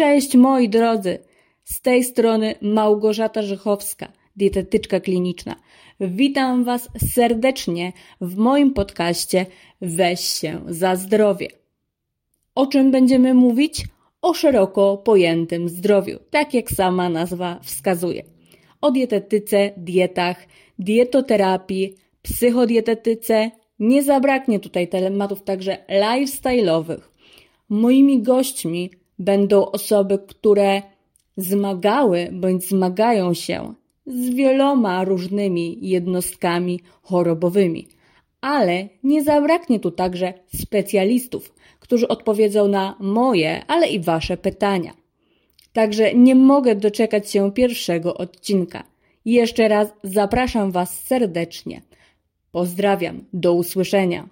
Cześć moi drodzy! Z tej strony Małgorzata Rzechowska, dietetyczka kliniczna. Witam Was serdecznie w moim podcaście Weź się za zdrowie. O czym będziemy mówić? O szeroko pojętym zdrowiu, tak jak sama nazwa wskazuje. O dietetyce, dietach, dietoterapii, psychodietetyce. Nie zabraknie tutaj tematów także lifestyle'owych. Moimi gośćmi będą osoby, które zmagały bądź zmagają się z wieloma różnymi jednostkami chorobowymi. Ale nie zabraknie tu także specjalistów, którzy odpowiedzą na moje, ale i Wasze pytania. Także nie mogę doczekać się pierwszego odcinka. Jeszcze raz zapraszam Was serdecznie. Pozdrawiam, do usłyszenia.